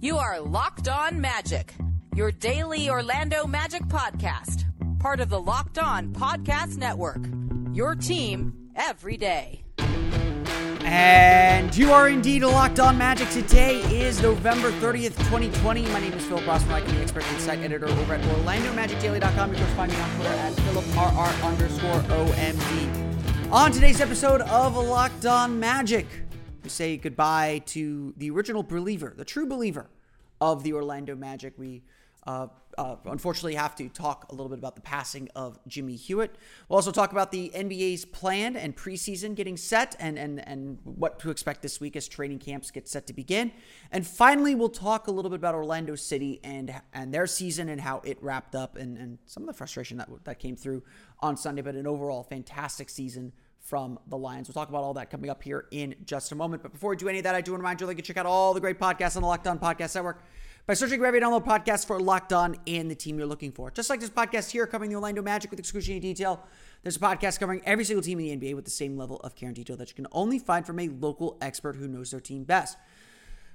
You are Locked On Magic, your daily Orlando Magic podcast, part of the Locked On Podcast Network. Your team every day. And you are indeed Locked On Magic. Today is November 30th, 2020. My name is Philip Rossman. I'm the expert insight editor over at OrlandoMagicDaily.com. You can find me on Twitter at PhilipRR underscore OMD. On today's episode of Locked On Magic, say goodbye to the original believer, the true believer of the Orlando Magic. We uh, uh, unfortunately have to talk a little bit about the passing of Jimmy Hewitt. We'll also talk about the NBA's plan and preseason getting set and, and, and what to expect this week as training camps get set to begin. And finally, we'll talk a little bit about Orlando City and and their season and how it wrapped up and, and some of the frustration that, that came through on Sunday, but an overall fantastic season from the Lions. We'll talk about all that coming up here in just a moment. But before we do any of that, I do want to remind you that you can check out all the great podcasts on the Locked On Podcast Network by searching you download podcasts for Locked On and the team you're looking for. Just like this podcast here covering the Orlando Magic with excruciating detail, there's a podcast covering every single team in the NBA with the same level of care and detail that you can only find from a local expert who knows their team best.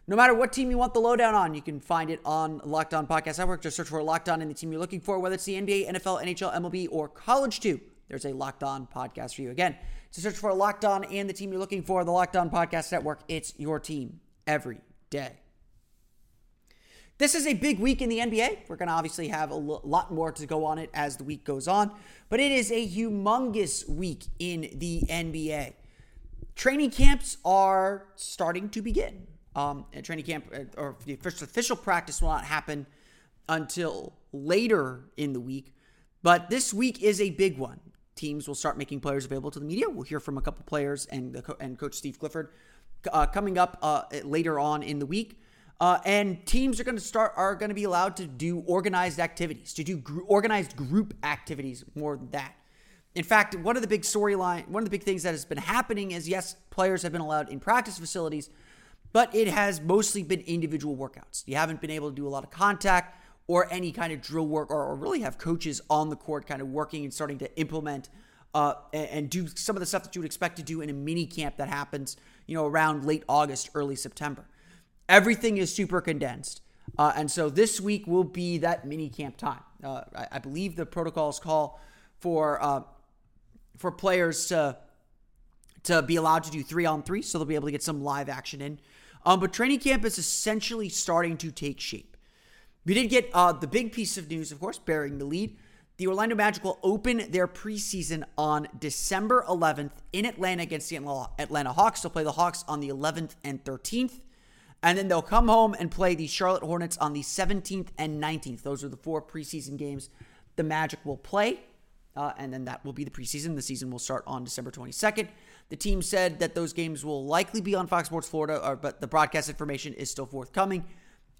No matter what team you want the lowdown on, you can find it on Locked On Podcast Network. Just search for Locked On and the team you're looking for, whether it's the NBA, NFL, NHL, MLB, or college too. There's a Locked On podcast for you. Again, to search for Locked On and the team you're looking for, the Locked On Podcast Network. It's your team every day. This is a big week in the NBA. We're going to obviously have a lot more to go on it as the week goes on, but it is a humongous week in the NBA. Training camps are starting to begin. Um, and training camp uh, or the official, official practice will not happen until later in the week, but this week is a big one. Teams will start making players available to the media. We'll hear from a couple players and and Coach Steve Clifford uh, coming up uh, later on in the week. Uh, and teams are going to start are going to be allowed to do organized activities, to do gr- organized group activities more than that. In fact, one of the big storyline, one of the big things that has been happening is yes, players have been allowed in practice facilities, but it has mostly been individual workouts. You haven't been able to do a lot of contact or any kind of drill work, or, or really have coaches on the court kind of working and starting to implement uh, and, do some of the stuff that you would expect to do in a mini camp that happens, you know, around late August, early September. Everything is super condensed. Uh, and so this week will be that mini camp time. Uh, I, I, believe the protocols call for uh, for players to to be allowed to do three on three, so they'll be able to get some live action in. Um, but training camp is essentially starting to take shape. We did get uh, the big piece of news, of course, bearing the lead. The Orlando Magic will open their preseason on December 11th in Atlanta against the Atlanta Hawks. They'll play the Hawks on the 11th and 13th. And then they'll come home and play the Charlotte Hornets on the 17th and 19th. Those are the four preseason games the Magic will play. Uh, and then that will be the preseason. The season will start on December 22nd. The team said that those games will likely be on Fox Sports Florida, or, but the broadcast information is still forthcoming,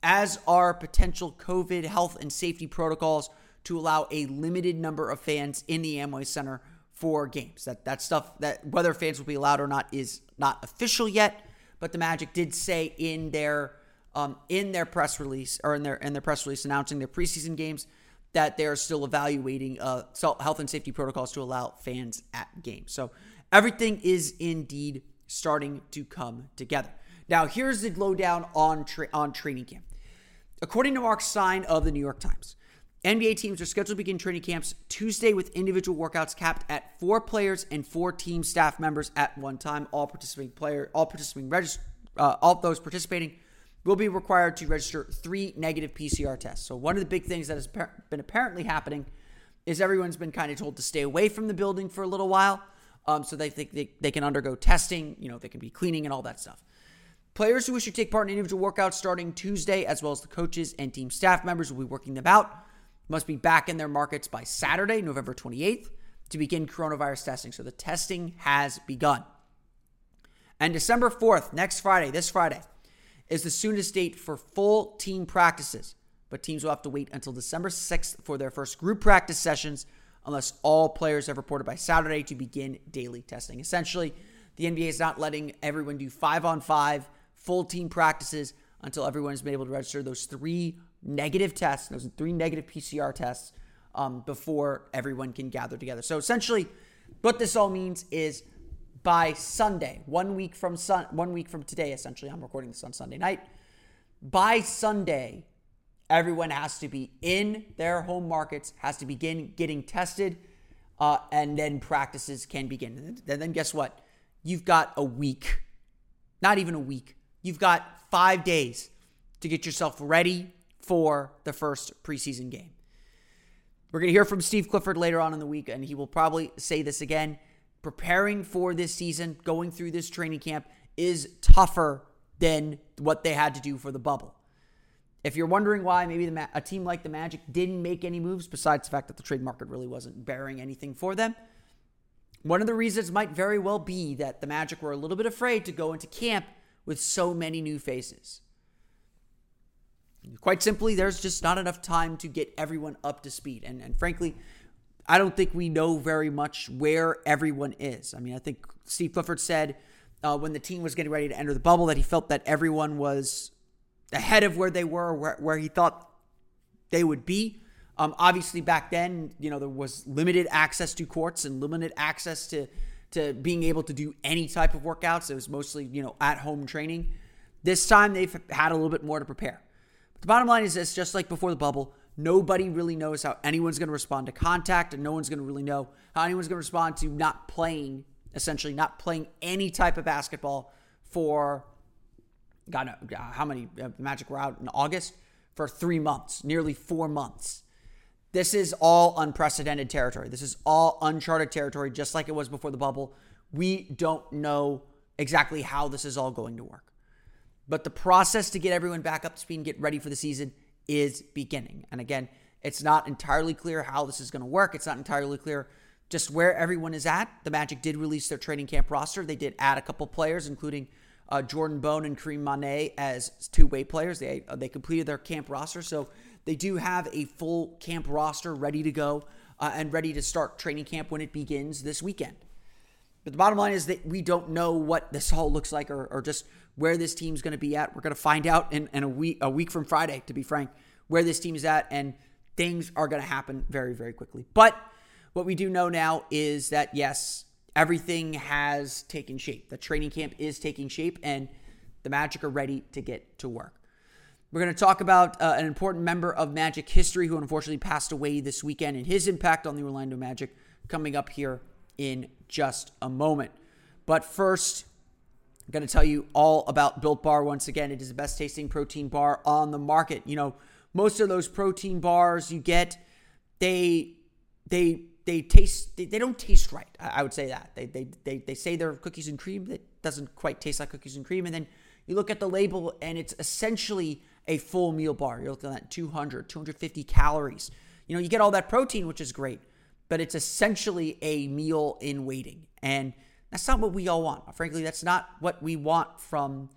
as are potential COVID health and safety protocols to allow a limited number of fans in the Amway Center for games. That that stuff that whether fans will be allowed or not is not official yet but the Magic did say in their um, in their press release or in their in their press release announcing their preseason games that they're still evaluating uh, health and safety protocols to allow fans at games. So everything is indeed starting to come together. Now here's the lowdown on tra- on training camp. According to Mark Stein of the New York Times, NBA teams are scheduled to begin training camps Tuesday with individual workouts capped at four players and four team staff members at one time. All participating player, all participating regist- uh, all those participating will be required to register three negative PCR tests. So one of the big things that has been apparently happening is everyone's been kind of told to stay away from the building for a little while, um, so they think they, they can undergo testing. You know, they can be cleaning and all that stuff. Players who wish to take part in individual workouts starting Tuesday, as well as the coaches and team staff members, will be working them out must be back in their markets by Saturday, November 28th, to begin coronavirus testing. So the testing has begun. And December 4th, next Friday, this Friday, is the soonest date for full team practices, but teams will have to wait until December 6th for their first group practice sessions unless all players have reported by Saturday to begin daily testing. Essentially, the NBA is not letting everyone do five on five full team practices until everyone has been able to register those three negative tests, those three negative PCR tests, um, before everyone can gather together. So essentially, what this all means is by Sunday, one week from sun, one week from today, essentially, I'm recording this on Sunday night. By Sunday, everyone has to be in their home markets, has to begin getting tested, uh, and then practices can begin. And then guess what? You've got a week, not even a week. You've got five days to get yourself ready for the first preseason game. We're going to hear from Steve Clifford later on in the week, and he will probably say this again. Preparing for this season, going through this training camp is tougher than what they had to do for the bubble. If you're wondering why maybe the, a team like the Magic didn't make any moves, besides the fact that the trade market really wasn't bearing anything for them, one of the reasons might very well be that the Magic were a little bit afraid to go into camp with so many new faces. Quite simply, there's just not enough time to get everyone up to speed. And, and frankly, I don't think we know very much where everyone is. I mean, I think Steve Clifford said uh, when the team was getting ready to enter the bubble that he felt that everyone was ahead of where they were, where, where he thought they would be. Um, obviously, back then, you know, there was limited access to courts and limited access to to being able to do any type of workouts. It was mostly, you know, at home training. This time, they've had a little bit more to prepare. But the bottom line is this just like before the bubble, nobody really knows how anyone's going to respond to contact, and no one's going to really know how anyone's going to respond to not playing, essentially, not playing any type of basketball for, God, no, how many? Uh, Magic were out in August for three months, nearly four months. This is all unprecedented territory. This is all uncharted territory, just like it was before the bubble. We don't know exactly how this is all going to work. But the process to get everyone back up to speed and get ready for the season is beginning. And again, it's not entirely clear how this is going to work. It's not entirely clear just where everyone is at. The Magic did release their training camp roster. They did add a couple players, including uh, Jordan Bone and Karim Mane as two-way players. They uh, they completed their camp roster, so they do have a full camp roster ready to go uh, and ready to start training camp when it begins this weekend. But the bottom line is that we don't know what this all looks like or, or just where this team's going to be at. We're going to find out in, in a week a week from Friday, to be frank, where this team is at, and things are going to happen very, very quickly. But what we do know now is that yes, everything has taken shape. The training camp is taking shape, and the Magic are ready to get to work. We're going to talk about uh, an important member of Magic history who unfortunately passed away this weekend and his impact on the Orlando Magic coming up here in just a moment. But first, I'm going to tell you all about Built Bar once again. It is the best tasting protein bar on the market. You know, most of those protein bars you get, they they they taste they, don't taste right. I, would say that. They, they they they say they're cookies and cream that doesn't quite taste like cookies and cream and then you look at the label and it's essentially a full meal bar. You're looking at 200, 250 calories. You know, you get all that protein, which is great but it's essentially a meal in waiting. And that's not what we all want. Frankly, that's not what we want from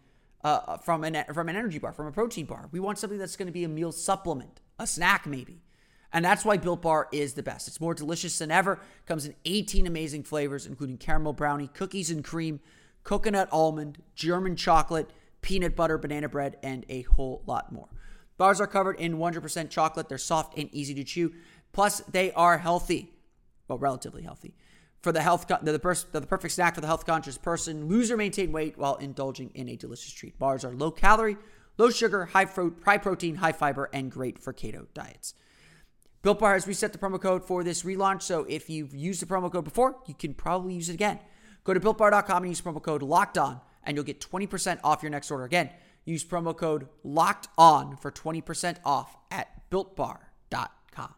uh, from an from an energy bar, from a protein bar. We want something that's going to be a meal supplement, a snack maybe. And that's why Built Bar is the best. It's more delicious than ever. Comes in 18 amazing flavors, including caramel brownie, cookies and cream, coconut almond, German chocolate, peanut butter, banana bread, and a whole lot more. Bars are covered in 100% chocolate. They're soft and easy to chew. Plus, they are healthy well, relatively healthy. For the health, they're the, pers- the perfect snack for the health conscious person. Lose or maintain weight while indulging in a delicious treat. Bars are low calorie, low sugar, high, high protein, high fiber, and great for keto diets. Built Bar has reset the promo code for this relaunch, so if you've used the promo code before, you can probably use it again. Go to builtbar.com and use promo code Locked On, and you'll get 20% off your next order. Again, use promo code Locked On for 20% off at builtbar.com.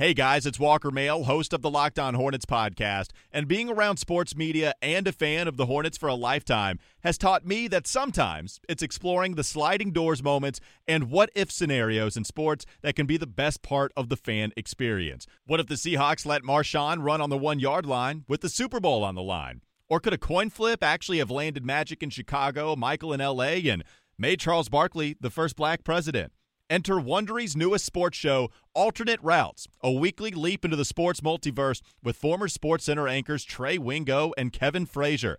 Hey guys, it's Walker Mail, host of the Locked On Hornets podcast, and being around sports media and a fan of the Hornets for a lifetime has taught me that sometimes it's exploring the sliding doors moments and what if scenarios in sports that can be the best part of the fan experience. What if the Seahawks let Marshawn run on the one yard line with the Super Bowl on the line? Or could a coin flip actually have landed Magic in Chicago, Michael in LA, and made Charles Barkley the first black president. Enter Wondery's newest sports show, Alternate Routes, a weekly leap into the sports multiverse with former SportsCenter anchors Trey Wingo and Kevin Frazier.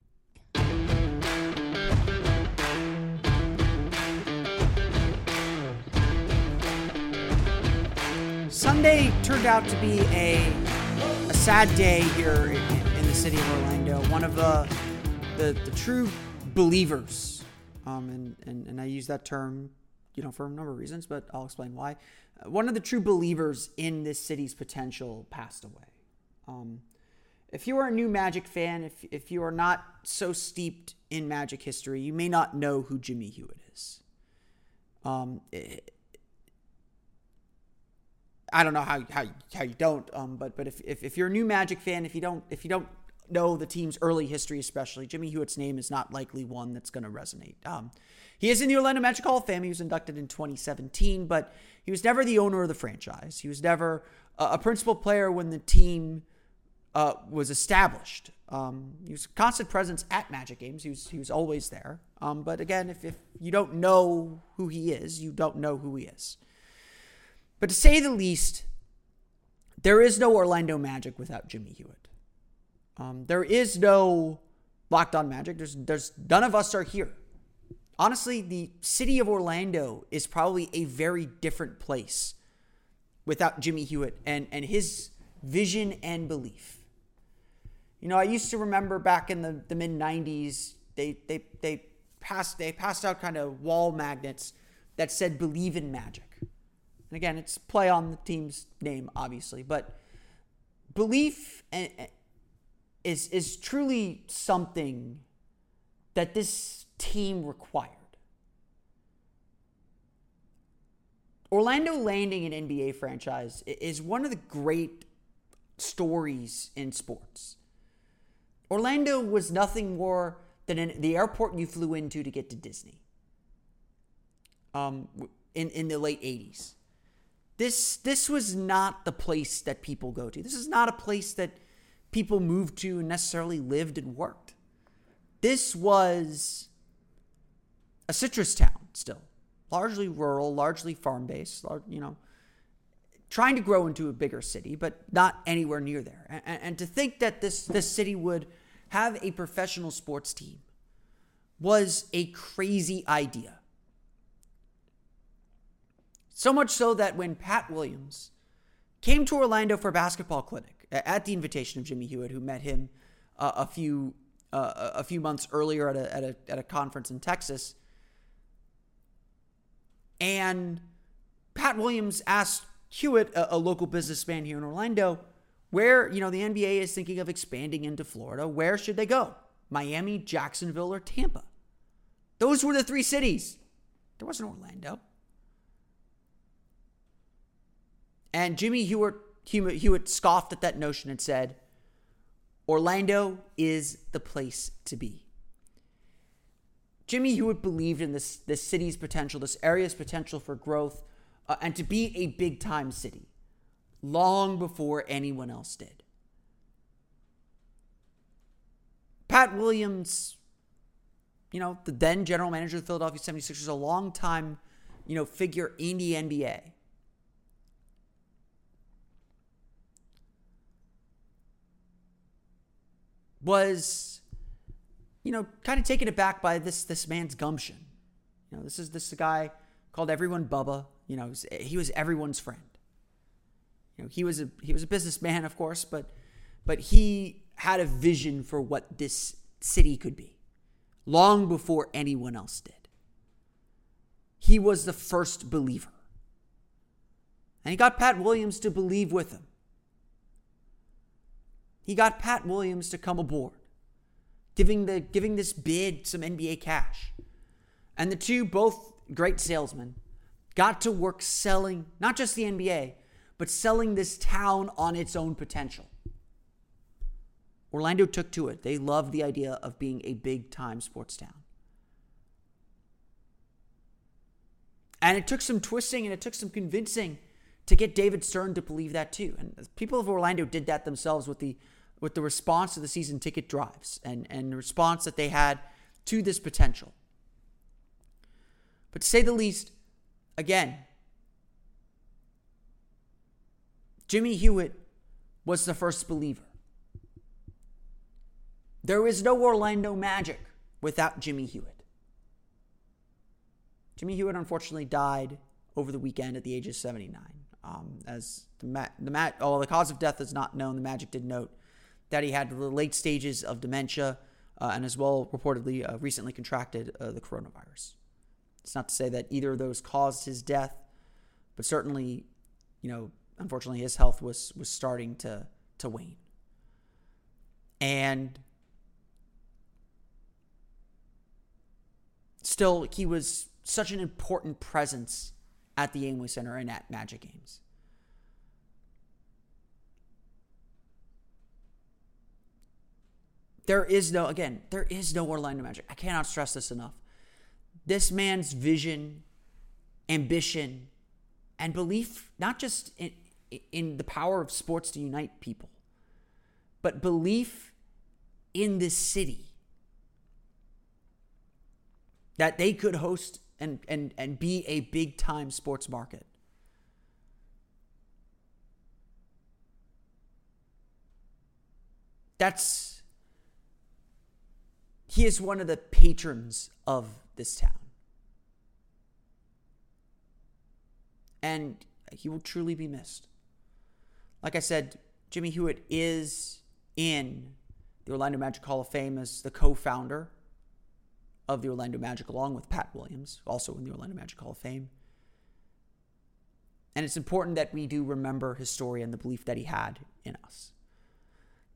Sunday turned out to be a, a sad day here in, in the city of Orlando. One of the the, the true believers, um, and, and and I use that term, you know, for a number of reasons, but I'll explain why. Uh, one of the true believers in this city's potential passed away. Um, if you are a new Magic fan, if if you are not so steeped in Magic history, you may not know who Jimmy Hewitt is. Um, it, I don't know how how, how you don't, um, but but if, if if you're a new Magic fan, if you don't if you don't know the team's early history, especially Jimmy Hewitt's name is not likely one that's going to resonate. Um, he is in the Orlando Magic Hall of Fame. He was inducted in 2017, but he was never the owner of the franchise. He was never a, a principal player when the team uh, was established. Um, he was a constant presence at Magic games. He was he was always there. Um, but again, if, if you don't know who he is, you don't know who he is. But to say the least, there is no Orlando Magic without Jimmy Hewitt. Um, there is no Locked On Magic. There's there's none of us are here. Honestly, the city of Orlando is probably a very different place without Jimmy Hewitt and and his vision and belief. You know, I used to remember back in the, the mid '90s, they they they passed they passed out kind of wall magnets that said "Believe in Magic." And again, it's play on the team's name, obviously, but belief is is truly something that this team required. Orlando landing an NBA franchise is one of the great stories in sports. Orlando was nothing more than an, the airport you flew into to get to Disney. Um, in in the late '80s, this this was not the place that people go to. This is not a place that people moved to and necessarily lived and worked. This was a citrus town still, largely rural, largely farm based, you know, trying to grow into a bigger city, but not anywhere near there. And, and to think that this this city would have a professional sports team was a crazy idea. So much so that when Pat Williams came to Orlando for a basketball clinic at the invitation of Jimmy Hewitt, who met him uh, a few uh, a few months earlier at a, at a at a conference in Texas, and Pat Williams asked Hewitt, a, a local businessman here in Orlando, where you know the NBA is thinking of expanding into Florida. Where should they go? Miami, Jacksonville, or Tampa? Those were the three cities. There wasn't Orlando. And Jimmy Hewitt, Hewitt scoffed at that notion and said, Orlando is the place to be. Jimmy Hewitt believed in this, this city's potential, this area's potential for growth, uh, and to be a big time city long before anyone else did. Pat Williams, you know, the then general manager of the Philadelphia 76ers, a long time, you know, figure in the NBA. Was, you know, kind of taken aback by this this man's gumption. You know, this is this guy called everyone Bubba. You know, he was everyone's friend. You know, he was a he was a businessman, of course, but but he had a vision for what this city could be long before anyone else did. He was the first believer. And he got Pat Williams to believe with him. He got Pat Williams to come aboard, giving the giving this bid some NBA cash. And the two, both great salesmen, got to work selling not just the NBA, but selling this town on its own potential. Orlando took to it. They loved the idea of being a big time sports town. And it took some twisting and it took some convincing to get David Stern to believe that too. And people of Orlando did that themselves with the with the response to the season ticket drives and, and the response that they had to this potential. But to say the least, again, Jimmy Hewitt was the first believer. There is no Orlando Magic without Jimmy Hewitt. Jimmy Hewitt unfortunately died over the weekend at the age of 79. Um, as the mat, the mat, oh, the cause of death is not known. The Magic did note that he had the late stages of dementia uh, and as well reportedly uh, recently contracted uh, the coronavirus. It's not to say that either of those caused his death, but certainly, you know, unfortunately, his health was was starting to to wane. And still, he was such an important presence at the Amway Center and at Magic Games. There is no, again, there is no Orlando Magic. I cannot stress this enough. This man's vision, ambition, and belief, not just in, in the power of sports to unite people, but belief in this city that they could host and, and, and be a big time sports market. That's, he is one of the patrons of this town. And he will truly be missed. Like I said, Jimmy Hewitt is in the Orlando Magic Hall of Fame as the co founder of the Orlando Magic, along with Pat Williams, also in the Orlando Magic Hall of Fame. And it's important that we do remember his story and the belief that he had in us.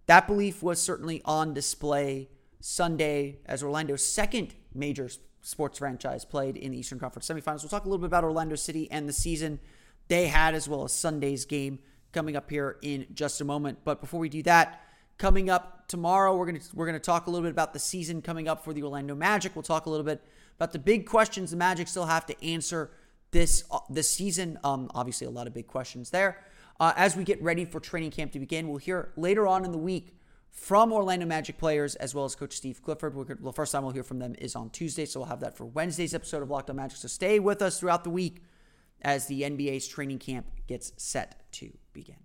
That belief was certainly on display Sunday as Orlando's second major sports franchise played in the Eastern Conference semifinals. We'll talk a little bit about Orlando City and the season they had, as well as Sunday's game coming up here in just a moment. But before we do that, coming up tomorrow. We're gonna we're gonna talk a little bit about the season coming up for the Orlando Magic. We'll talk a little bit about the big questions the Magic still have to answer this uh, this season. Um, obviously, a lot of big questions there. Uh, as we get ready for training camp to begin, we'll hear later on in the week from Orlando Magic players as well as Coach Steve Clifford. The first time we'll hear from them is on Tuesday, so we'll have that for Wednesday's episode of Locked On Magic. So stay with us throughout the week as the NBA's training camp gets set to begin.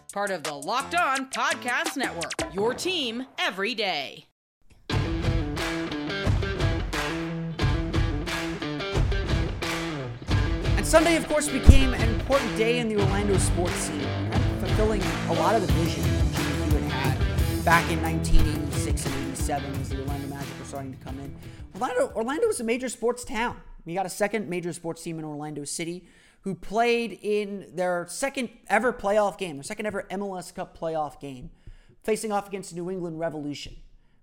part of the Locked On Podcast Network. Your team every day. And Sunday, of course, became an important day in the Orlando sports scene, fulfilling a lot of the vision that Jimmy Hewitt had back in 1986 and 87 as the Orlando Magic were starting to come in. Orlando, Orlando was a major sports town. We got a second major sports team in Orlando City who played in their second ever playoff game, their second ever MLS Cup playoff game, facing off against New England Revolution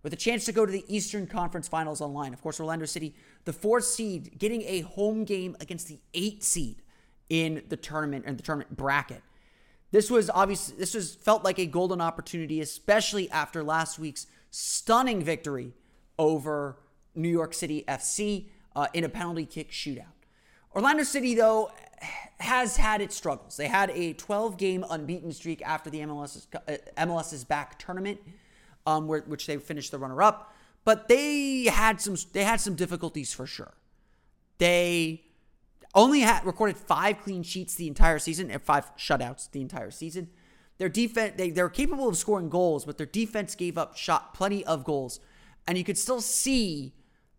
with a chance to go to the Eastern Conference Finals online. Of course, Orlando City, the fourth seed, getting a home game against the eight seed in the tournament and the tournament bracket. This was obviously this was felt like a golden opportunity, especially after last week's stunning victory over New York City FC uh, in a penalty kick shootout. Orlando City, though, has had its struggles. They had a 12 game unbeaten streak after the MLS's, uh, MLS's back tournament, um, where, which they finished the runner up. But they had some they had some difficulties for sure. They only had recorded five clean sheets the entire season and five shutouts the entire season. Their defense they, they're capable of scoring goals, but their defense gave up shot plenty of goals, and you could still see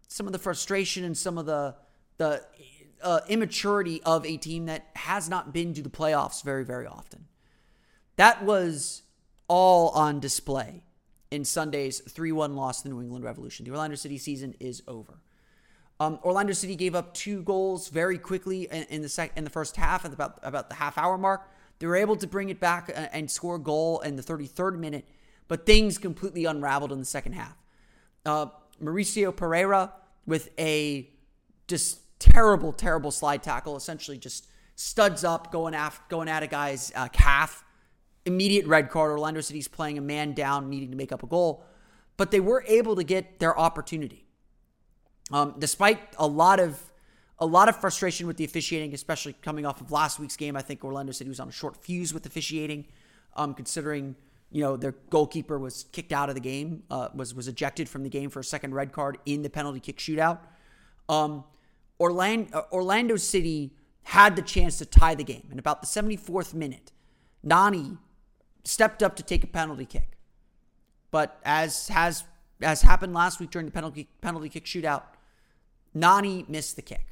some of the frustration and some of the the uh, immaturity of a team that has not been to the playoffs very, very often. That was all on display in Sunday's 3 1 loss to the New England Revolution. The Orlando City season is over. Um, Orlando City gave up two goals very quickly in, in the sec- in the first half, at about about the half hour mark. They were able to bring it back and, and score a goal in the 33rd minute, but things completely unraveled in the second half. Uh, Mauricio Pereyra with a just terrible, terrible slide tackle, essentially just studs up, going af- going at a guy's uh, calf. Immediate red card. Orlando City's playing a man down, needing to make up a goal, but they were able to get their opportunity. Um, despite a lot of a lot of frustration with the officiating, especially coming off of last week's game, I think Orlando City was on a short fuse with officiating, um, considering you know their goalkeeper was kicked out of the game, uh, was was ejected from the game for a second red card in the penalty kick shootout. Um, Orlando uh, Orlando City had the chance to tie the game, and about the 74th minute, Nani stepped up to take a penalty kick, but as has as happened last week during the penalty penalty kick shootout, Nani missed the kick.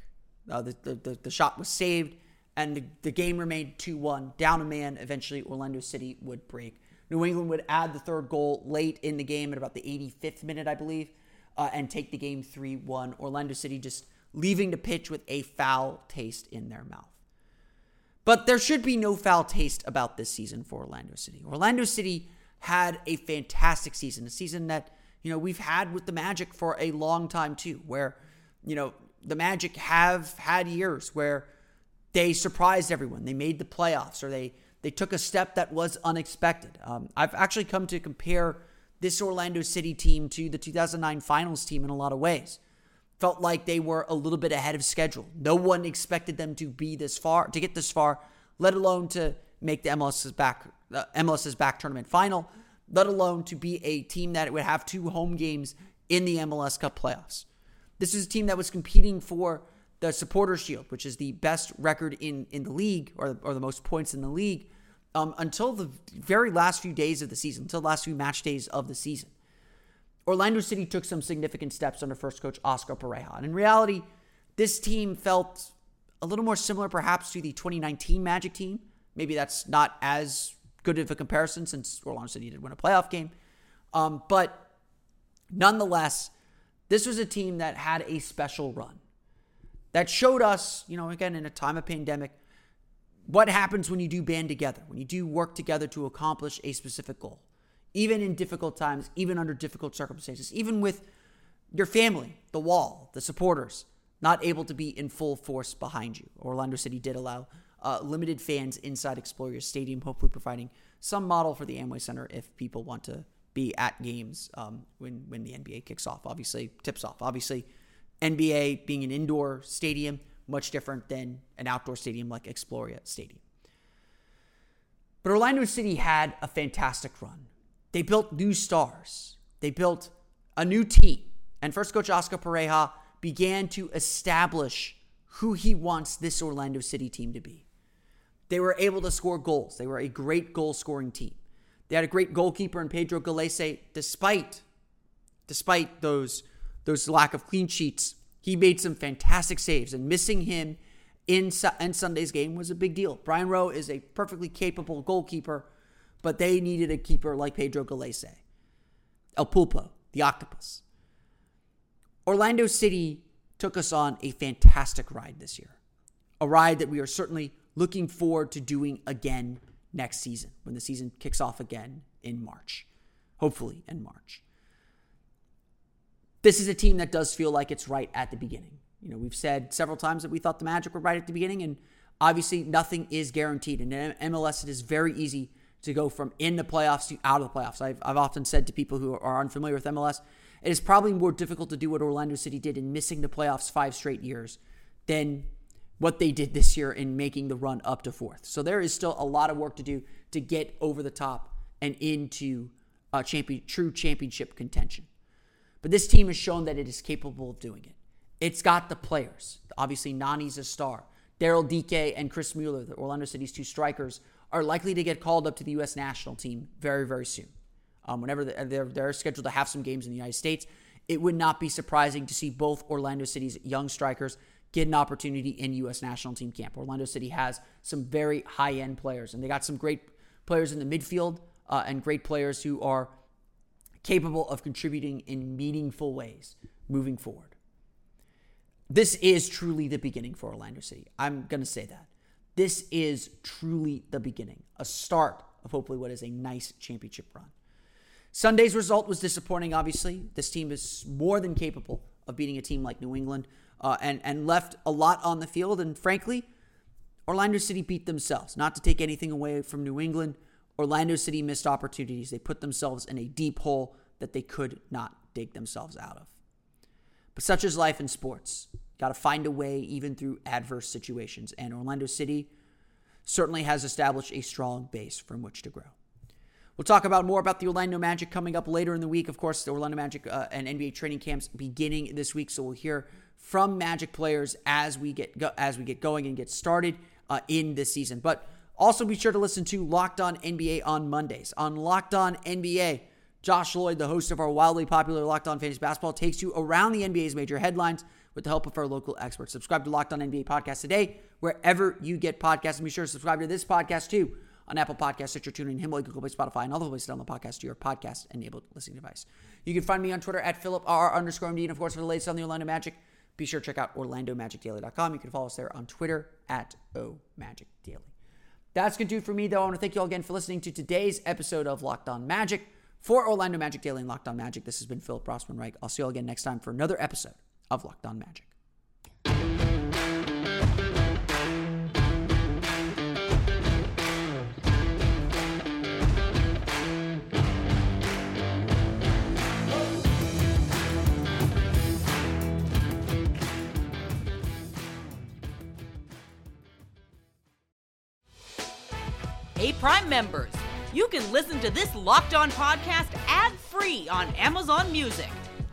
Uh, the, the, the, the, shot was saved, and the, the game remained 2 1. Down a man, eventually, Orlando City would break. New England would add the third goal late in the game at about the 85th minute, I believe, uh, and take the game 3 1. Orlando City just leaving the pitch with a foul taste in their mouth. But there should be no foul taste about this season for Orlando City. Orlando City had a fantastic season, a season that, you know, we've had with the Magic for a long time too, where, you know, the Magic have had years where they surprised everyone. They made the playoffs or they they took a step that was unexpected. Um, I've actually come to compare this Orlando City team to the 2009 Finals team in a lot of ways. Felt like they were a little bit ahead of schedule. No one expected them to be this far, to get this far, let alone to make the MLS's back uh, MLS's back tournament final, let alone to be a team that would have two home games in the MLS Cup playoffs. This is a team that was competing for the Supporter Shield, which is the best record in, in the league or, or the most points in the league um, until the very last few days of the season, until the last few match days of the season. Orlando City took some significant steps under first coach Oscar Pareja. And in reality, this team felt a little more similar perhaps to the 2019 Magic team. Maybe that's not as good of a comparison since Orlando City did win a playoff game. Um, but nonetheless, this was a team that had a special run that showed us, you know, again, in a time of pandemic, what happens when you do band together, when you do work together to accomplish a specific goal, even in difficult times, even under difficult circumstances, even with your family, the wall, the supporters, not able to be in full force behind you. Orlando City did allow uh, limited fans inside Exploria Stadium, hopefully providing some model for the Amway Center if people want to be at games um, when when the NBA kicks off. Obviously, tips off. Obviously, NBA being an indoor stadium much different than an outdoor stadium like Exploria Stadium. But Orlando City had a fantastic run. They built new stars. They built a new team. And first coach Oscar Pareja began to establish who he wants this Orlando City team to be. They were able to score goals. They were a great goal scoring team. They had a great goalkeeper in Pedro Gallese, despite despite those those lack of clean sheets. He made some fantastic saves, and missing him in, in Sunday's game was a big deal. Brian Rowe is a perfectly capable goalkeeper, but they needed a keeper like Pedro Gallese. El Pulpo, the octopus. Orlando City took us on a fantastic ride this year. A ride that we are certainly looking forward to doing again next season when the season kicks off again in March. Hopefully, in March. This is a team that does feel like it's right at the beginning. You know, we've said several times that we thought the Magic were right at the beginning, and obviously nothing is guaranteed. And in MLS, it is very easy to go from in the playoffs to out of the playoffs. I've, I've often said to people who are unfamiliar with MLS, it is probably more difficult to do what Orlando City did in missing the playoffs five straight years than what they did this year in making the run up to fourth. So there is still a lot of work to do to get over the top and into champion, true championship contention. But this team has shown that it is capable of doing it. It's got the players. Obviously, Nani's a star. Daryl Dike and Chris Mueller, the Orlando City's two strikers, are likely to get called up to the U.S. national team very, very soon. Um, whenever they're, they're scheduled to have some games in the United States, it would not be surprising to see both Orlando City's young strikers get an opportunity in U.S. national team camp. Orlando City has some very high end players, and they got some great players in the midfield uh, and great players who are capable of contributing in meaningful ways moving forward. This is truly the beginning for Orlando City. I'm going to say that. This is truly the beginning, a start of hopefully what is a nice championship run. Sunday's result was disappointing, obviously. This team is more than capable of beating a team like New England uh, and, and left a lot on the field. And frankly, Orlando City beat themselves. Not to take anything away from New England, Orlando City missed opportunities. They put themselves in a deep hole that they could not dig themselves out of. But such is life in sports. Got to find a way even through adverse situations. And Orlando City certainly has established a strong base from which to grow. We'll talk about more about the Orlando Magic coming up later in the week. Of course, the Orlando Magic uh, and NBA training camps beginning this week, so we'll hear from Magic players as we get go- as we get going and get started uh, in this season. But also be sure to listen to Locked On NBA on Mondays. On Locked On NBA, Josh Lloyd, the host of our wildly popular Locked On Fantasy Basketball, takes you around the NBA's major headlines with the help of our local experts. Subscribe to Locked On NBA podcast today, wherever you get podcasts, and be sure to subscribe to this podcast too on Apple Podcasts, Stitcher, TuneIn, Himalaya, Google Play, Spotify, and all the places on the podcast to your podcast-enabled listening device. You can find me on Twitter at Philip R underscore MD, and of course, for the latest on the Orlando Magic, be sure to check out OrlandoMagicDaily.com. You can follow us there on Twitter at OMagicDaily. That's going to do for me, though. I want to thank you all again for listening to today's episode of Locked On Magic. For Orlando Magic Daily and Locked On Magic, this has been Philip Rossman Reich. I'll see you all again next time for another episode of Locked On Magic. Hey, Prime members, you can listen to this Locked On podcast ad free on Amazon Music.